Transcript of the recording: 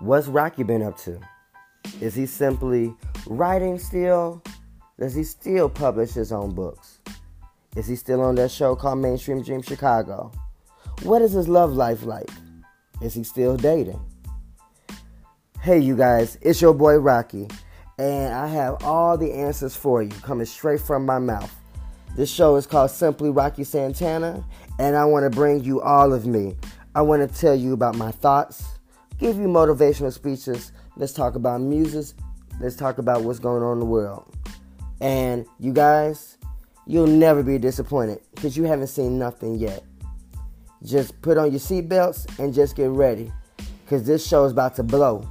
What's Rocky been up to? Is he simply writing still? Does he still publish his own books? Is he still on that show called Mainstream Dream Chicago? What is his love life like? Is he still dating? Hey, you guys, it's your boy Rocky, and I have all the answers for you coming straight from my mouth. This show is called Simply Rocky Santana, and I want to bring you all of me. I want to tell you about my thoughts, give you motivational speeches. Let's talk about music. Let's talk about what's going on in the world. And you guys, you'll never be disappointed because you haven't seen nothing yet. Just put on your seatbelts and just get ready because this show is about to blow.